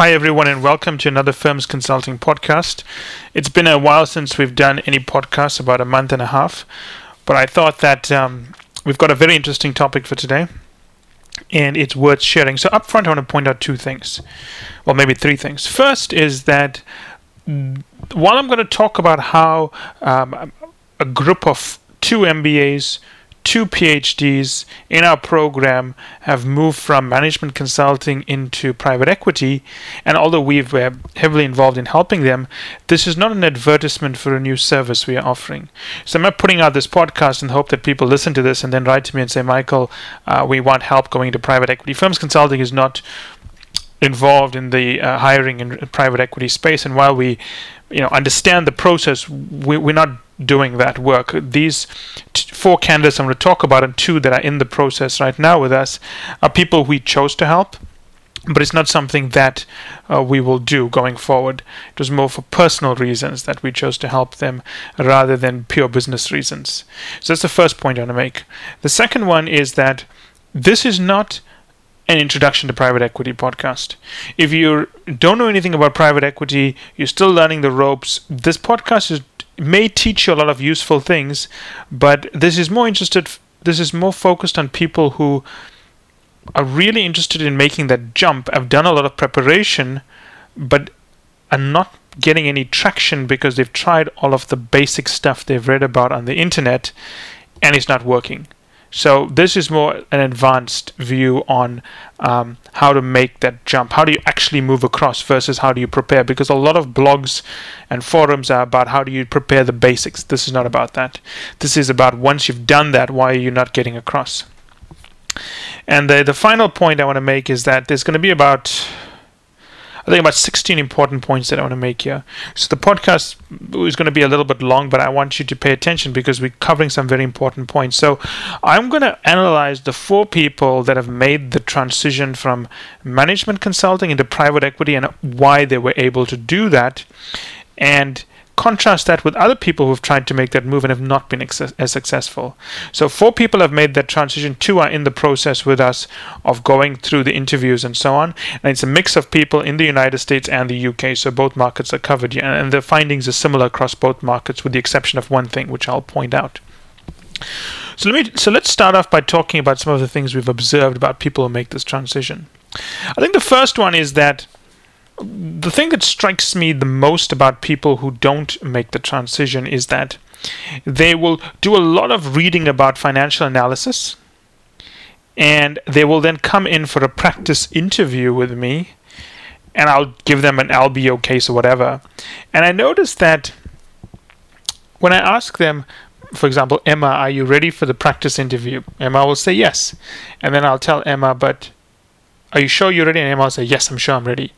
Hi, everyone, and welcome to another Firms Consulting podcast. It's been a while since we've done any podcasts, about a month and a half, but I thought that um, we've got a very interesting topic for today, and it's worth sharing. So, up front, I want to point out two things, well, maybe three things. First is that while I'm going to talk about how um, a group of two MBAs two PhDs in our program have moved from management consulting into private equity. And although we've heavily involved in helping them, this is not an advertisement for a new service we are offering. So I'm not putting out this podcast in the hope that people listen to this and then write to me and say, Michael, uh, we want help going into private equity. Firms consulting is not involved in the uh, hiring in private equity space. And while we, you know, understand the process, we, we're not doing that work. These t- four candidates I'm going to talk about, and two that are in the process right now with us, are people we chose to help. But it's not something that uh, we will do going forward. It was more for personal reasons that we chose to help them rather than pure business reasons. So that's the first point I want to make. The second one is that this is not an introduction to private equity podcast. If you don't know anything about private equity, you're still learning the ropes, this podcast is may teach you a lot of useful things, but this is more interested. This is more focused on people who are really interested in making that jump. I've done a lot of preparation, but are not getting any traction because they've tried all of the basic stuff they've read about on the internet, and it's not working. So this is more an advanced view on um, how to make that jump. How do you actually move across versus how do you prepare? Because a lot of blogs and forums are about how do you prepare the basics. This is not about that. This is about once you've done that, why are you not getting across? And the the final point I want to make is that there's going to be about I think about 16 important points that I want to make here. So the podcast is going to be a little bit long, but I want you to pay attention because we're covering some very important points. So I'm going to analyze the four people that have made the transition from management consulting into private equity and why they were able to do that. And contrast that with other people who've tried to make that move and have not been ex- as successful. So, four people have made that transition. Two are in the process with us of going through the interviews and so on. And it's a mix of people in the United States and the UK. So, both markets are covered. And the findings are similar across both markets, with the exception of one thing, which I'll point out. So let me so let's start off by talking about some of the things we've observed about people who make this transition. I think the first one is that the thing that strikes me the most about people who don't make the transition is that they will do a lot of reading about financial analysis and they will then come in for a practice interview with me and I'll give them an LBO case or whatever. And I noticed that when I ask them, for example, Emma, are you ready for the practice interview? Emma will say yes. And then I'll tell Emma, but are you sure you're ready? And Emma will say, yes, I'm sure I'm ready.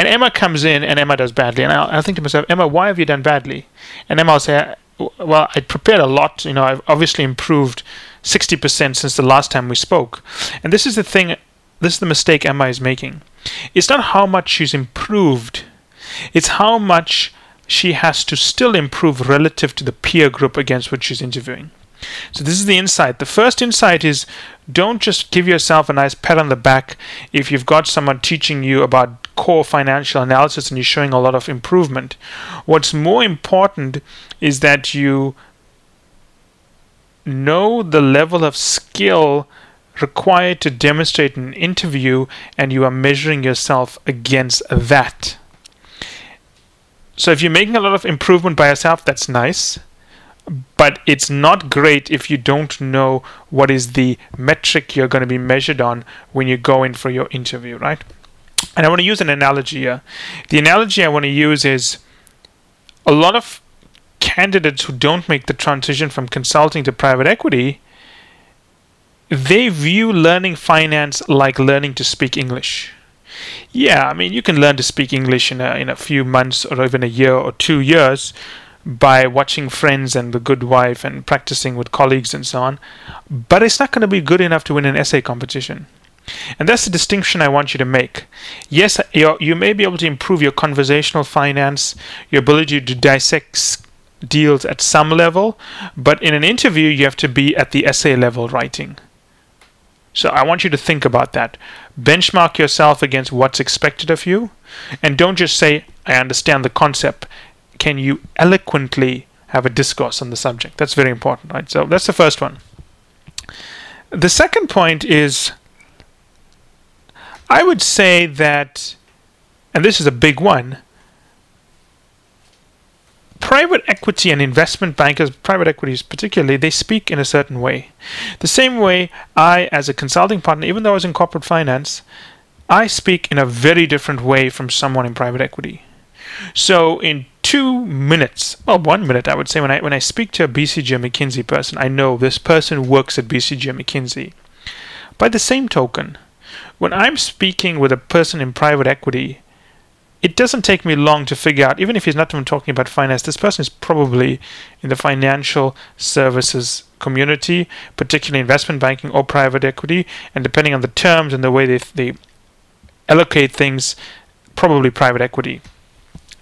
And Emma comes in and Emma does badly. And I, I think to myself, Emma, why have you done badly? And Emma will say, well, I prepared a lot. You know, I've obviously improved 60% since the last time we spoke. And this is the thing, this is the mistake Emma is making. It's not how much she's improved, it's how much she has to still improve relative to the peer group against which she's interviewing. So, this is the insight. The first insight is don't just give yourself a nice pat on the back if you've got someone teaching you about core financial analysis and you're showing a lot of improvement. What's more important is that you know the level of skill required to demonstrate an interview and you are measuring yourself against that. So if you're making a lot of improvement by yourself, that's nice but it's not great if you don't know what is the metric you're going to be measured on when you go in for your interview, right? And I want to use an analogy here. The analogy I want to use is a lot of candidates who don't make the transition from consulting to private equity they view learning finance like learning to speak English. Yeah, I mean, you can learn to speak English in a, in a few months or even a year or two years, by watching Friends and The Good Wife and practicing with colleagues and so on, but it's not going to be good enough to win an essay competition. And that's the distinction I want you to make. Yes, you may be able to improve your conversational finance, your ability to dissect deals at some level, but in an interview, you have to be at the essay level writing. So I want you to think about that. Benchmark yourself against what's expected of you, and don't just say, I understand the concept. Can you eloquently have a discourse on the subject? That's very important, right? So that's the first one. The second point is I would say that, and this is a big one, private equity and investment bankers, private equities particularly, they speak in a certain way. The same way I, as a consulting partner, even though I was in corporate finance, I speak in a very different way from someone in private equity. So in two minutes, well, one minute, I would say, when I when I speak to a BCG or McKinsey person, I know this person works at BCG or McKinsey. By the same token, when I'm speaking with a person in private equity, it doesn't take me long to figure out, even if he's not even talking about finance, this person is probably in the financial services community, particularly investment banking or private equity, and depending on the terms and the way they, they allocate things, probably private equity.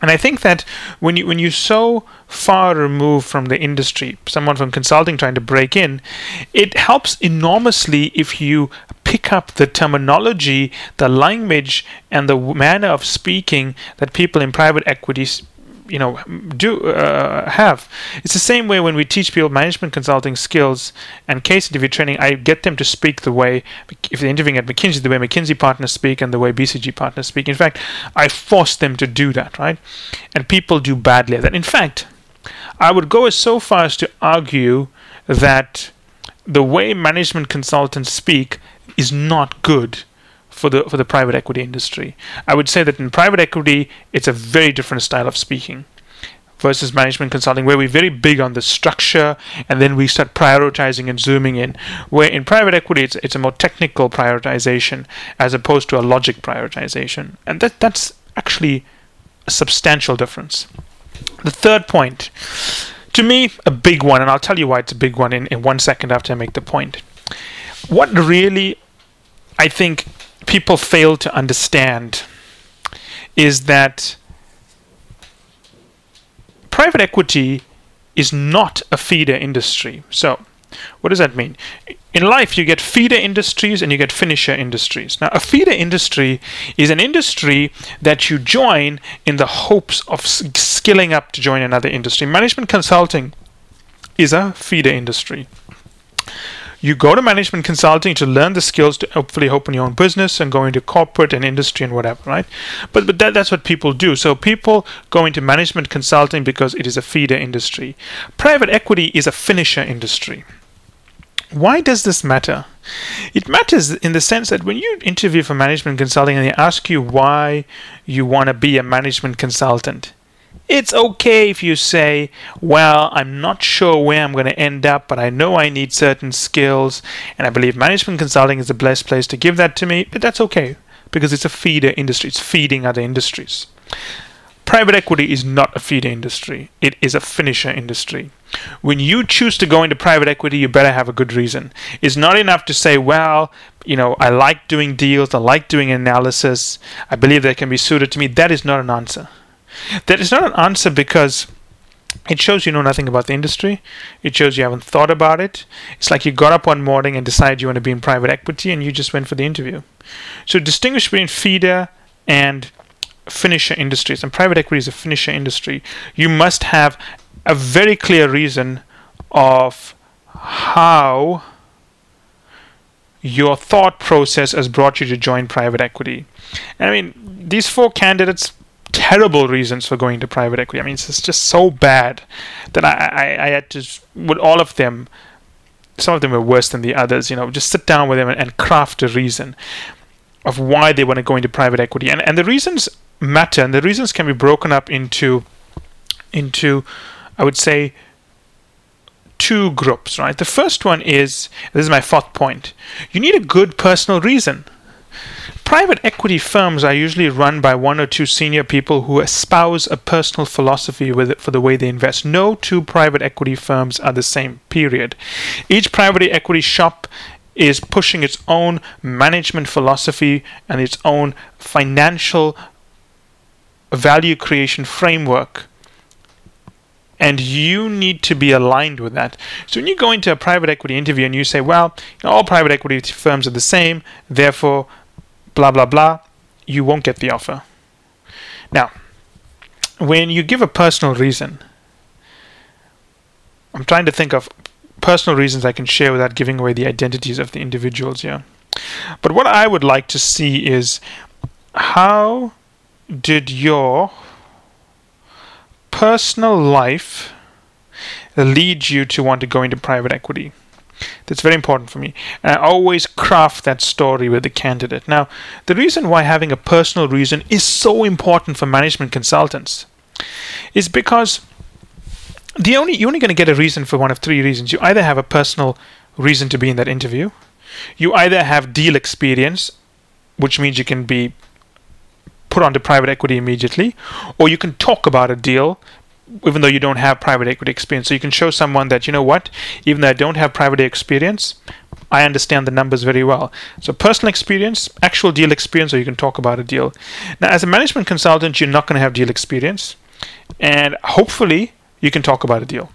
And I think that when you when you're so far removed from the industry, someone from consulting trying to break in, it helps enormously if you pick up the terminology, the language, and the manner of speaking that people in private equities you know do uh, have. It's the same way when we teach people management consulting skills and case interview training. I get them to speak the way if they're interviewing at mckinsey the way mckinsey partners speak and the way bcg partners speak. In fact i force them to do that right? And people do badly at that. In fact i would go as so far as to argue that the way management consultants speak is not good for the for the private equity industry. I would say that in private equity, it's a very different style of speaking versus management consulting, where we're very big on the structure and then we start prioritizing and zooming in. Where in private equity, it's, it's a more technical prioritization as opposed to a logic prioritization. And that that's actually a substantial difference. The third point, to me, a big one, and I'll tell you why it's a big one in, in one second after I make the point. What really I think people fail to understand is that private equity is not a feeder industry. So, what does that mean? In life, you get feeder industries and you get finisher industries. Now, a feeder industry is an industry that you join in the hopes of skilling up to join another industry. Management consulting is a feeder industry you go to management consulting to learn the skills to hopefully open your own business and go into corporate and industry and whatever, right? But but that, that's what people do. So people go into management consulting because it is a feeder industry. Private equity is a finisher industry. Why does this matter? It matters in the sense that when you interview for management consulting and they ask you why you want to be a management consultant, it's okay if you say, well, I'm not sure where I'm going to end up, but I know I need certain skills, and I believe management consulting is the best place to give that to me, but that's okay because it's a feeder industry, it's feeding other industries. Private equity is not a feeder industry, it is a finisher industry. When you choose to go into private equity, you better have a good reason. It's not enough to say, well, you know, I like doing deals, I like doing analysis, I believe they can be suited to me. That is not an answer. That is not an answer because it shows you know nothing about the industry. It shows you haven't thought about it. It's like you got up one morning and decided you want to be in private equity and you just went for the interview. So distinguish between feeder and finisher industries. And private equity is a finisher industry. You must have a very clear reason of how your thought process has brought you to join private equity. And I mean, these four candidates terrible reasons for going to private equity. I mean, it's just so bad that I, I, I had to, with all of them, some of them were worse than the others, you know, just sit down with them and, and craft a reason of why they want to go into private equity. And, and the reasons matter, and the reasons can be broken up into, into I would say, two groups, right? The first one is this is my fourth point. You need a good personal reason Private equity firms are usually run by one or two senior people who espouse a personal philosophy with it for the way they invest. No two private equity firms are the same, period. Each private equity shop is pushing its own management philosophy and its own financial value creation framework and you need to be aligned with that. So when you go into a private equity interview and you say, well, all private equity firms are the same, therefore, blah, blah, blah, you won't get the offer. Now, when you give a personal reason, I'm trying to think of personal reasons I can share without giving away the identities of the individuals here. But what I would like to see is how did your personal life lead you to want to go into private equity? That's very important for me. And I always craft that story with the candidate. Now, the reason why having a personal reason is so important for management consultants is because the only you're only going to get a reason for one of three reasons. You either have a personal reason to be in that interview, you either have deal experience, which means you can be put onto private equity immediately, or you can talk about a deal even though you don't have private equity experience. So you can show someone that, you know what, even though I don't have private experience, I understand the numbers very well. So personal experience, actual deal experience, or you can talk about a deal. Now, as a management consultant, you're not going to have deal experience. And hopefully, you can talk about a deal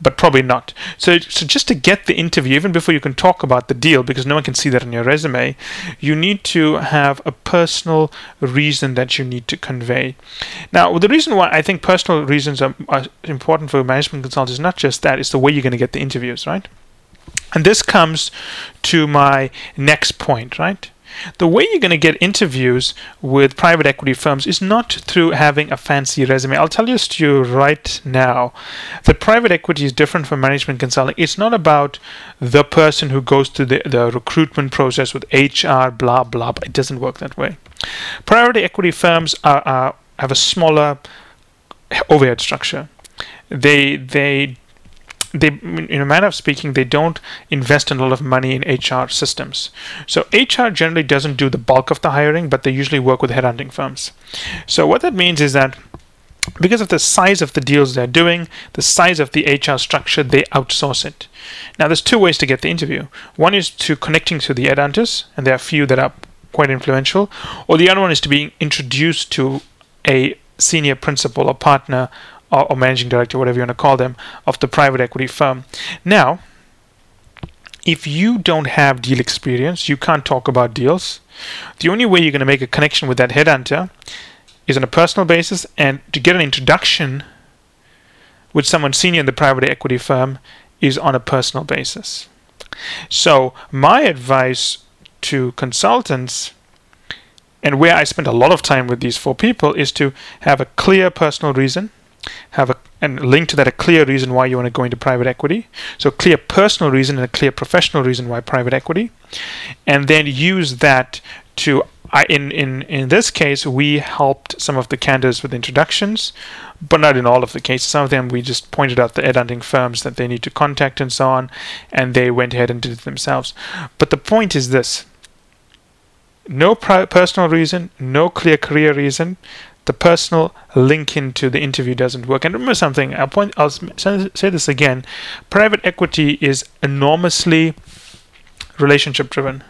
but probably not. So, so just to get the interview, even before you can talk about the deal, because no one can see that on your resume, you need to have a personal reason that you need to convey. Now, the reason why I think personal reasons are, are important for management consultants is not just that; it's the way you're going to get the interviews, right? And this comes to my next point, right? The way you're going to get interviews with private equity firms is not through having a fancy resume. I'll tell you, Stu, right now that private equity is different from management consulting. It's not about the person who goes through the, the recruitment process with HR, blah, blah. It doesn't work that way. Private equity firms are, are have a smaller overhead structure. They they they, in a manner of speaking, they don't invest in a lot of money in HR systems. So HR generally doesn't do the bulk of the hiring, but they usually work with headhunting firms. So what that means is that because of the size of the deals they're doing, the size of the HR structure, they outsource it. Now, there's two ways to get the interview. One is to connecting to the headhunters, and there are a few that are quite influential, or the other one is to being introduced to a senior principal or partner or, or managing director, whatever you want to call them, of the private equity firm. Now, if you don't have deal experience, you can't talk about deals. The only way you're going to make a connection with that headhunter is on a personal basis, and to get an introduction with someone senior in the private equity firm is on a personal basis. So, my advice to consultants, and where I spend a lot of time with these four people, is to have a clear personal reason have a and link to that a clear reason why you want to go into private equity. So clear personal reason and a clear professional reason why private equity, and then use that to. I, in, in, in this case, we helped some of the candidates with introductions, but not in all of the cases. Some of them we just pointed out the headhunting firms that they need to contact and so on, and they went ahead and did it themselves. But the point is this no pri- personal reason, no clear career reason the personal link into the interview doesn't work. And remember something, I'll point I'll say this again. Private equity is enormously relationship driven.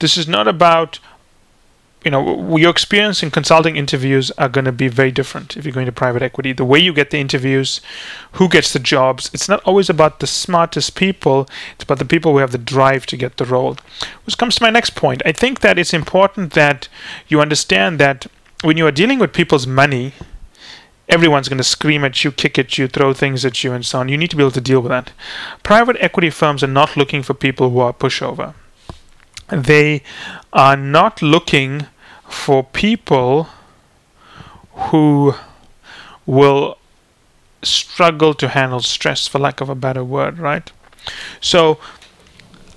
This is not about you know your experience in consulting interviews are going to be very different if you're going to private equity the way you get the interviews who gets the jobs it's not always about the smartest people it's about the people who have the drive to get the role which comes to my next point i think that it's important that you understand that when you are dealing with people's money, everyone's going to scream at you, kick at you, throw things at you, and so on. You need to be able to deal with that. Private equity firms are not looking for people who are pushover. They are not looking for people who will struggle to handle stress, for lack of a better word, right? So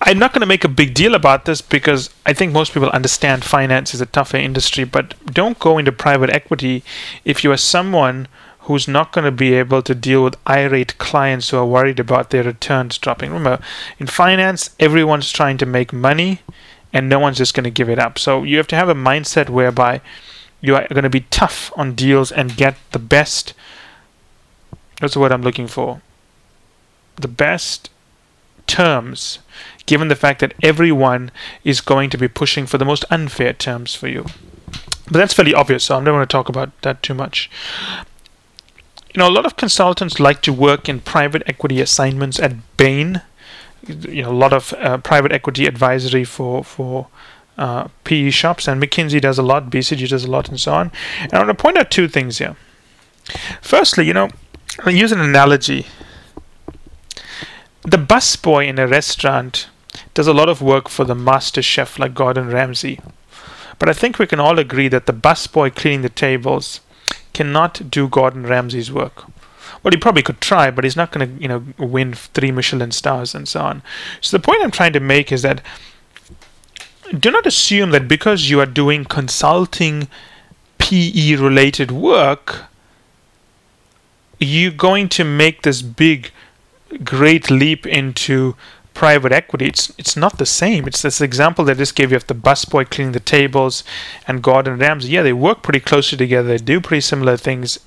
I'm not going to make a big deal about this because I think most people understand finance is a tougher industry, but don't go into private equity if you are someone who's not going to be able to deal with irate clients who are worried about their returns dropping. Remember, in finance, everyone's trying to make money and no one's just going to give it up. So you have to have a mindset whereby you are going to be tough on deals and get the best. That's what I'm looking for. The best terms given the fact that everyone is going to be pushing for the most unfair terms for you. But that's fairly obvious, so I'm not going to talk about that too much. you know, a lot of consultants like to work in private equity assignments at Bain. You know, a lot of uh, private equity advisory for for uh, PE shops, and McKinsey does a lot, BCG does a lot, and so on. And I want to point out two things here. Firstly, you know, I'll use an analogy. The busboy in a restaurant does a lot of work for the master chef like Gordon Ramsay. But I think we can all agree that the busboy cleaning the tables cannot do Gordon Ramsay's work. Well, he probably could try, but he's not going to, you know, win three Michelin stars and so on. So the point I'm trying to make is that do not assume that because you are doing consulting PE related work, you're going to make this big, great leap into private equity. It's it's not the same. It's this example that I just gave you of the busboy cleaning the tables and Gordon Ramsay. Yeah, they work pretty closely together. They do pretty similar things.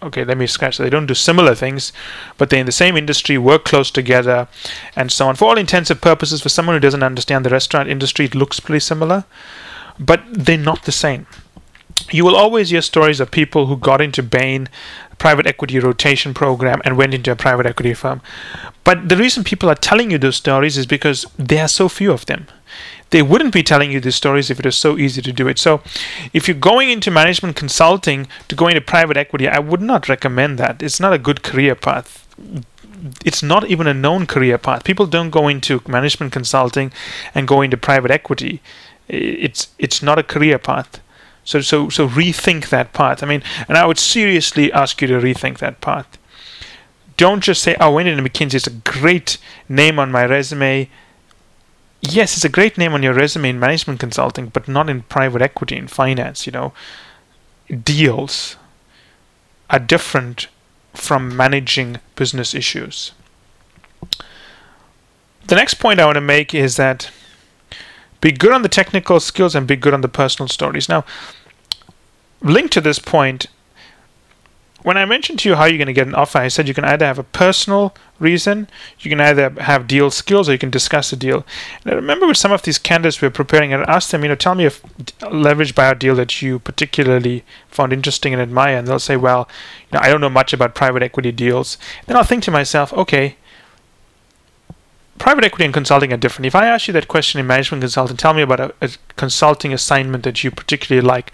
Okay, let me scratch that. They don't do similar things, but they're in the same industry, work close together, and so on. For all intents and purposes, for someone who doesn't understand the restaurant industry, it looks pretty similar, but they're not the same. You will always hear stories of people who got into Bain private equity rotation program and went into a private equity firm. But the reason people are telling you those stories is because there are so few of them. They wouldn't be telling you these stories if it was so easy to do it. So, if you're going into management consulting to go into private equity, I would not recommend that. It's not a good career path it's not even a known career path. People don't go into management consulting and go into private equity. It's it's not a career path. So so so rethink that part. I mean, and I would seriously ask you to rethink that part. Don't just say, "Oh, went into McKinsey. It's a great name on my resume." Yes, it's a great name on your resume in management consulting, but not in private equity and finance. You know, deals are different from managing business issues. The next point I want to make is that be good on the technical skills and be good on the personal stories. Now, linked to this point, when I mentioned to you how you're going to get an offer, I said you can either have a personal reason, you can either have deal skills, or you can discuss a deal. And I remember with some of these candidates we were preparing, I asked them, you know, tell me a leverage buyout deal that you particularly found interesting and admire. And they'll say, well, you know, I don't know much about private equity deals. Then I'll think to myself, okay, private equity and consulting are different. If I ask you that question in management consulting, tell me about a, a, consulting assignment that you particularly like,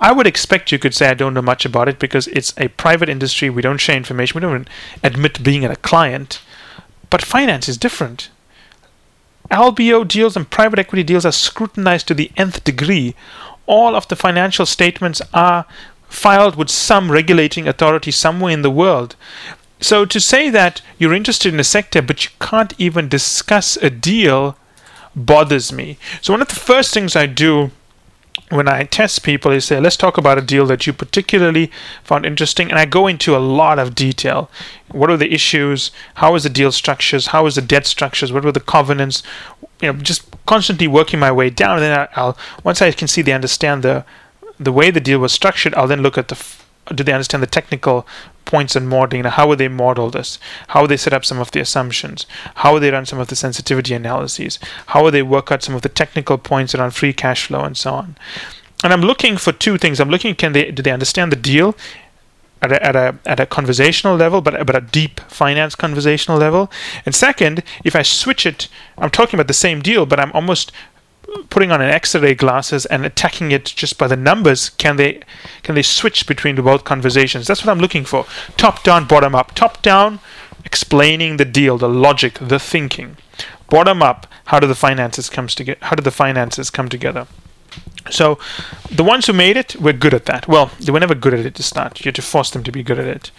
I would expect you could say I don't know much about it because it's a private industry. We don't share information. We don't admit being a client. But finance is different. LBO deals and private equity deals are scrutinized to the nth degree. All of the financial statements are filed with some regulating authority somewhere in the world. So to say that you're interested in a sector but you can't even discuss a deal bothers me. So one of the first things I do when I test people is say, let's talk about a deal that you particularly found interesting, and I go into a lot of detail. What are the issues? How is the deal structures? How is the debt structures? What were the covenants? You know, just constantly working my way down. And then I'll once I can see they understand the the way the deal was structured, I'll then look at the do they understand the technical points in modeling? How would they model this? How would they set up some of the assumptions? How would they run some of the sensitivity analyses? How would they work out some of the technical points around free cash flow and so on? And I'm looking for two things. I'm looking can they do they understand the deal at a, at a, at a conversational level, but, but a deep finance conversational level. And second, if I switch it, I'm talking about the same deal, but I'm almost putting on an X-ray glasses and attacking it just by the numbers, can they can they switch between the both conversations? That's what I'm looking for. Top down, bottom up. Top down, explaining the deal, the logic, the thinking. Bottom up, how do the finances comes together? How do the finances come together? So, the ones who made it were good at that. Well, they were never good at it to start. You had to force them to be good at it.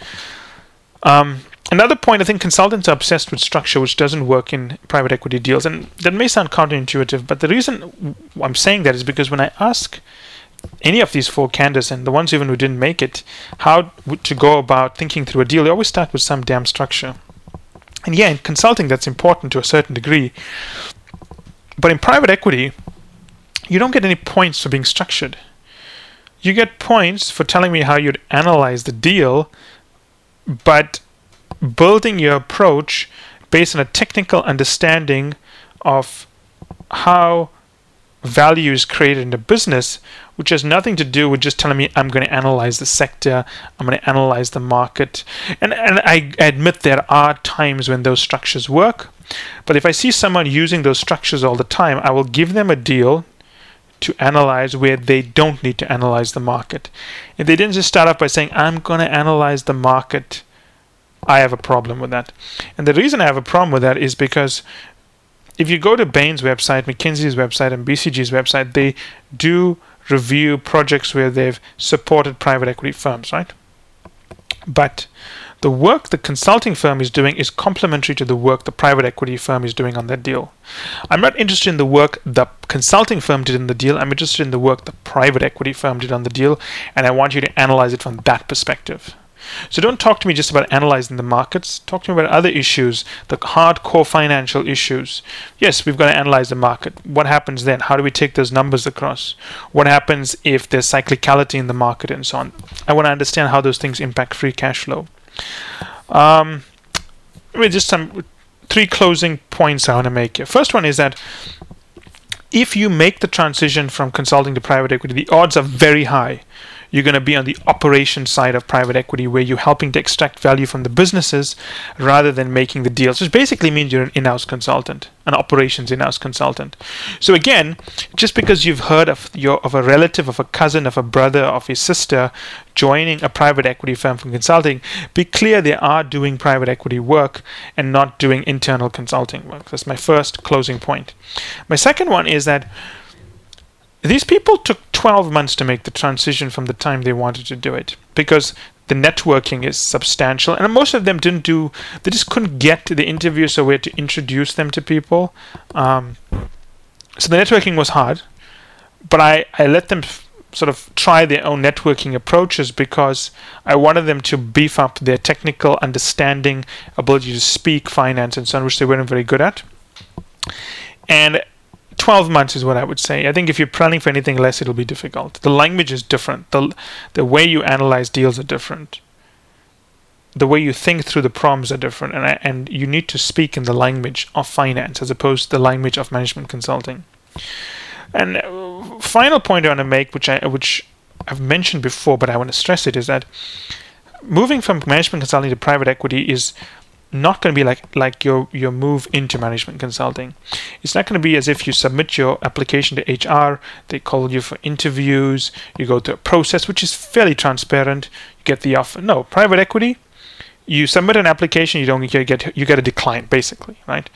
Um, Another point, I think consultants are obsessed with structure, which doesn't work in private equity deals. And that may sound counterintuitive, but the reason I'm saying that is because when I ask any of these four candidates, and the ones even who didn't make it, how to go about thinking through a deal, they always start with some damn structure. And yeah, in consulting, that's important to a certain degree. But in private equity, you don't get any points for being structured. You get points for telling me how you'd analyze the deal, but building your approach based on a technical understanding of how value is created in a business, which has nothing to do with just telling me I'm going to analyze the sector, I'm going to analyze the market. And, and I admit there are times when those structures work. But if I see someone using those structures all the time, I will give them a deal to analyze where they don't need to analyze the market. If they didn't just start off by saying, I'm going to analyze the market, I have a problem with that. And the reason I have a problem with that is because if you go to Bain's website, McKinsey's website, and BCG's website, they do review projects where they've supported private equity firms, right? But the work the consulting firm is doing is complementary to the work the private equity firm is doing on that deal. I'm not interested in the work the consulting firm did in the deal, I'm interested in the work the private equity firm did on the deal, and I want you to analyze it from that perspective. So don't talk to me just about analyzing the markets. Talk to me about other issues, the hardcore financial issues. Yes, we've got to analyze the market. What happens then? How do we take those numbers across? What happens if there's cyclicality in the market and so on? I want to understand how those things impact free cash flow. Um, just some three closing points I want to make here. First one is that if you make the transition from consulting to private equity, the odds are very high you're going to be on the operation side of private equity where you're helping to extract value from the businesses rather than making the deals, which basically means you're an in house consultant, an operations in house consultant. So, again, just because you've heard of, your, of a relative, of a cousin, of a brother, of a sister joining a private equity firm from consulting, be clear they are doing private equity work and not doing internal consulting work. That's my first closing point. My second one is that these people took 12 months to make the transition from the time they wanted to do it because the networking is substantial and most of them didn't do they just couldn't get to the interview so we had to introduce them to people. Um, so the networking was hard but I, I let them f- sort of try their own networking approaches because I wanted them to beef up their technical understanding ability to speak finance and so on which they weren't very good at. And 12 months is what I would say. I think if you're planning for anything less, it'll be difficult. The language is different. The, the way you analyze deals are different. The way you think through the problems are different. And, I, and you need to speak in the language of finance as opposed to the language of management consulting. And uh, final point I want to make, which I which I've mentioned before, but I want to stress it, is that moving from management consulting to private equity is not going to be like like your your move into management consulting. It's not going to be as if you submit your application to HR, they call you for interviews, you go through a process which is fairly transparent, you get the offer. No, private equity, you submit an application, you don't get you get a decline basically, right?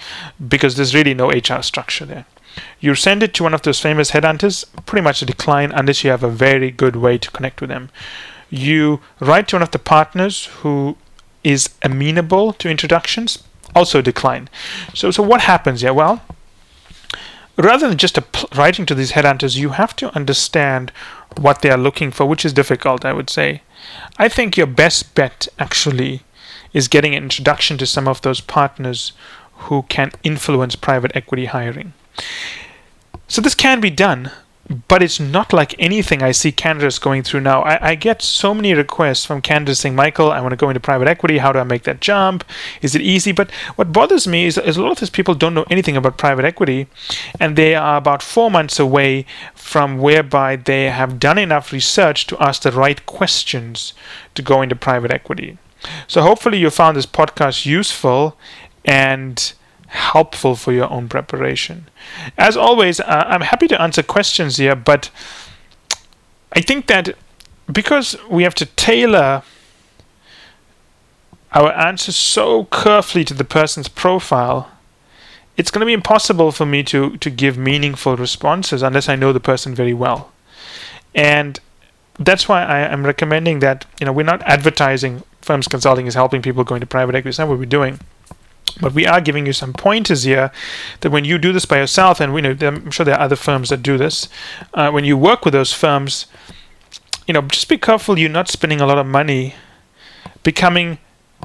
Because there's really no HR structure there. You send it to one of those famous headhunters, pretty much a decline unless you have a very good way to connect with them. You write to one of the partners who is amenable to introductions also decline. So, so what happens? Yeah, well, rather than just writing to these headhunters, you have to understand what they are looking for, which is difficult, I would say. I think your best bet actually is getting an introduction to some of those partners who can influence private equity hiring. So this can be done, but it's not like anything I see candidates going through now. I, I, get so many requests from candidates saying, Michael, I want to go into private equity. How do I make that jump? Is it easy? But what bothers me is, is a lot of these people don't know anything about private equity, and they are about four months away from whereby they have done enough research to ask the right questions to go into private equity. So hopefully you found this podcast useful and helpful for your own preparation. As always, uh, I'm happy to answer questions here, but I think that because we have to tailor our answers so carefully to the person's profile, it's going to be impossible for me to, to give meaningful responses unless I know the person very well. And that's why I am recommending that you know we're not advertising firms consulting is helping people go into private equity. It's not what we're doing. But we are giving you some pointers here that when you do this by yourself, and we know I'm sure there are other firms that do this, uh, when you work with those firms, you know, just be careful you're not spending a lot of money becoming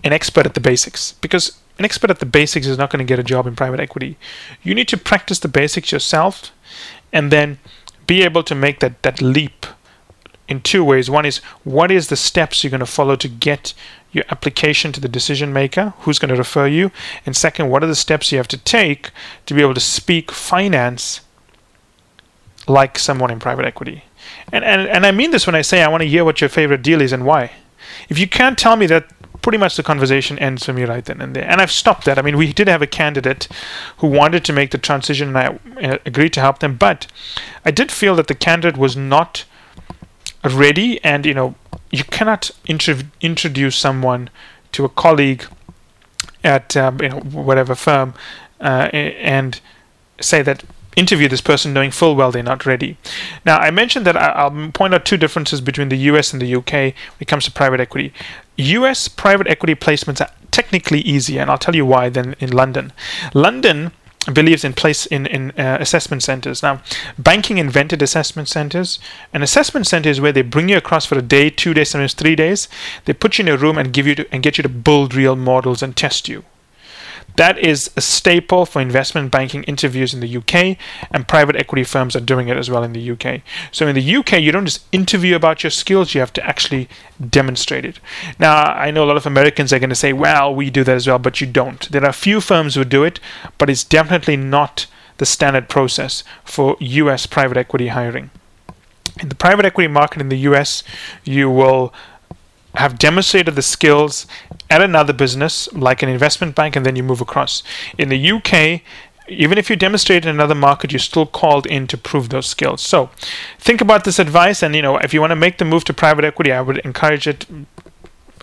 an expert at the basics because an expert at the basics is not going to get a job in private equity. You need to practice the basics yourself and then be able to make that, that leap in two ways. One is what is the steps you're going to follow to get your application to the decision maker, who's going to refer you, and second, what are the steps you have to take to be able to speak finance like someone in private equity. And, and, and I mean this when I say I want to hear what your favorite deal is and why. If you can't tell me that, pretty much the conversation ends for me right then and there. And I've stopped that. I mean, we did have a candidate who wanted to make the transition, and I uh, agreed to help them. But I did feel that the candidate was not ready, and you know, you cannot intro- introduce someone to a colleague at um, you know whatever firm uh, and say that interview this person knowing full well they're not ready. Now, I mentioned that I'll point out two differences between the US and the UK when it comes to private equity. US private equity placements are technically easier, and I'll tell you why, than in London. London believes in place in, in uh, assessment centers. Now, banking invented assessment centers. An assessment center is where they bring you across for a day, two days, sometimes three days. They put you in a room and give you to, and get you to build real models and test you. That is a staple for investment banking interviews in the UK, and private equity firms are doing it as well in the UK. So in the UK, you don't just interview about your skills, you have to actually demonstrate it. Now, I know a lot of Americans are going to say, well, we do that as well, but you don't. There are a few firms who do it, but it's definitely not the standard process for US private equity hiring. In the private equity market in the US, you will have demonstrated the skills at another business, like an investment bank, and then you move across. In the UK, even if you demonstrate in another market, you're still called in to prove those skills. So, think about this advice, and you know, if you want to make the move to private equity, I would encourage it.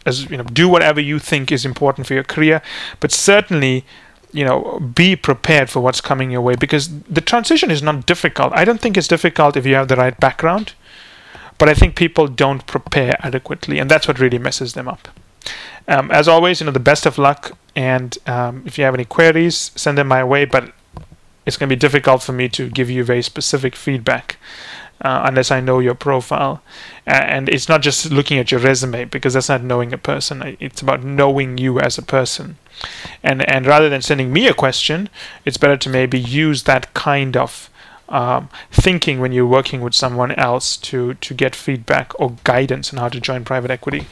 As you know, do whatever you think is important for your career, but certainly, you know, be prepared for what's coming your way because the transition is not difficult. I don't think it's difficult if you have the right background, but I think people don't prepare adequately, and that's what really messes them up. Um, as always, you know, the best of luck. And um, if you have any queries, send them my way. But it's going to be difficult for me to give you very specific feedback uh, unless I know your profile. And it's not just looking at your resume because that's not knowing a person. It's about knowing you as a person. And and rather than sending me a question, it's better to maybe use that kind of um, thinking when you're working with someone else to to get feedback or guidance on how to join private equity.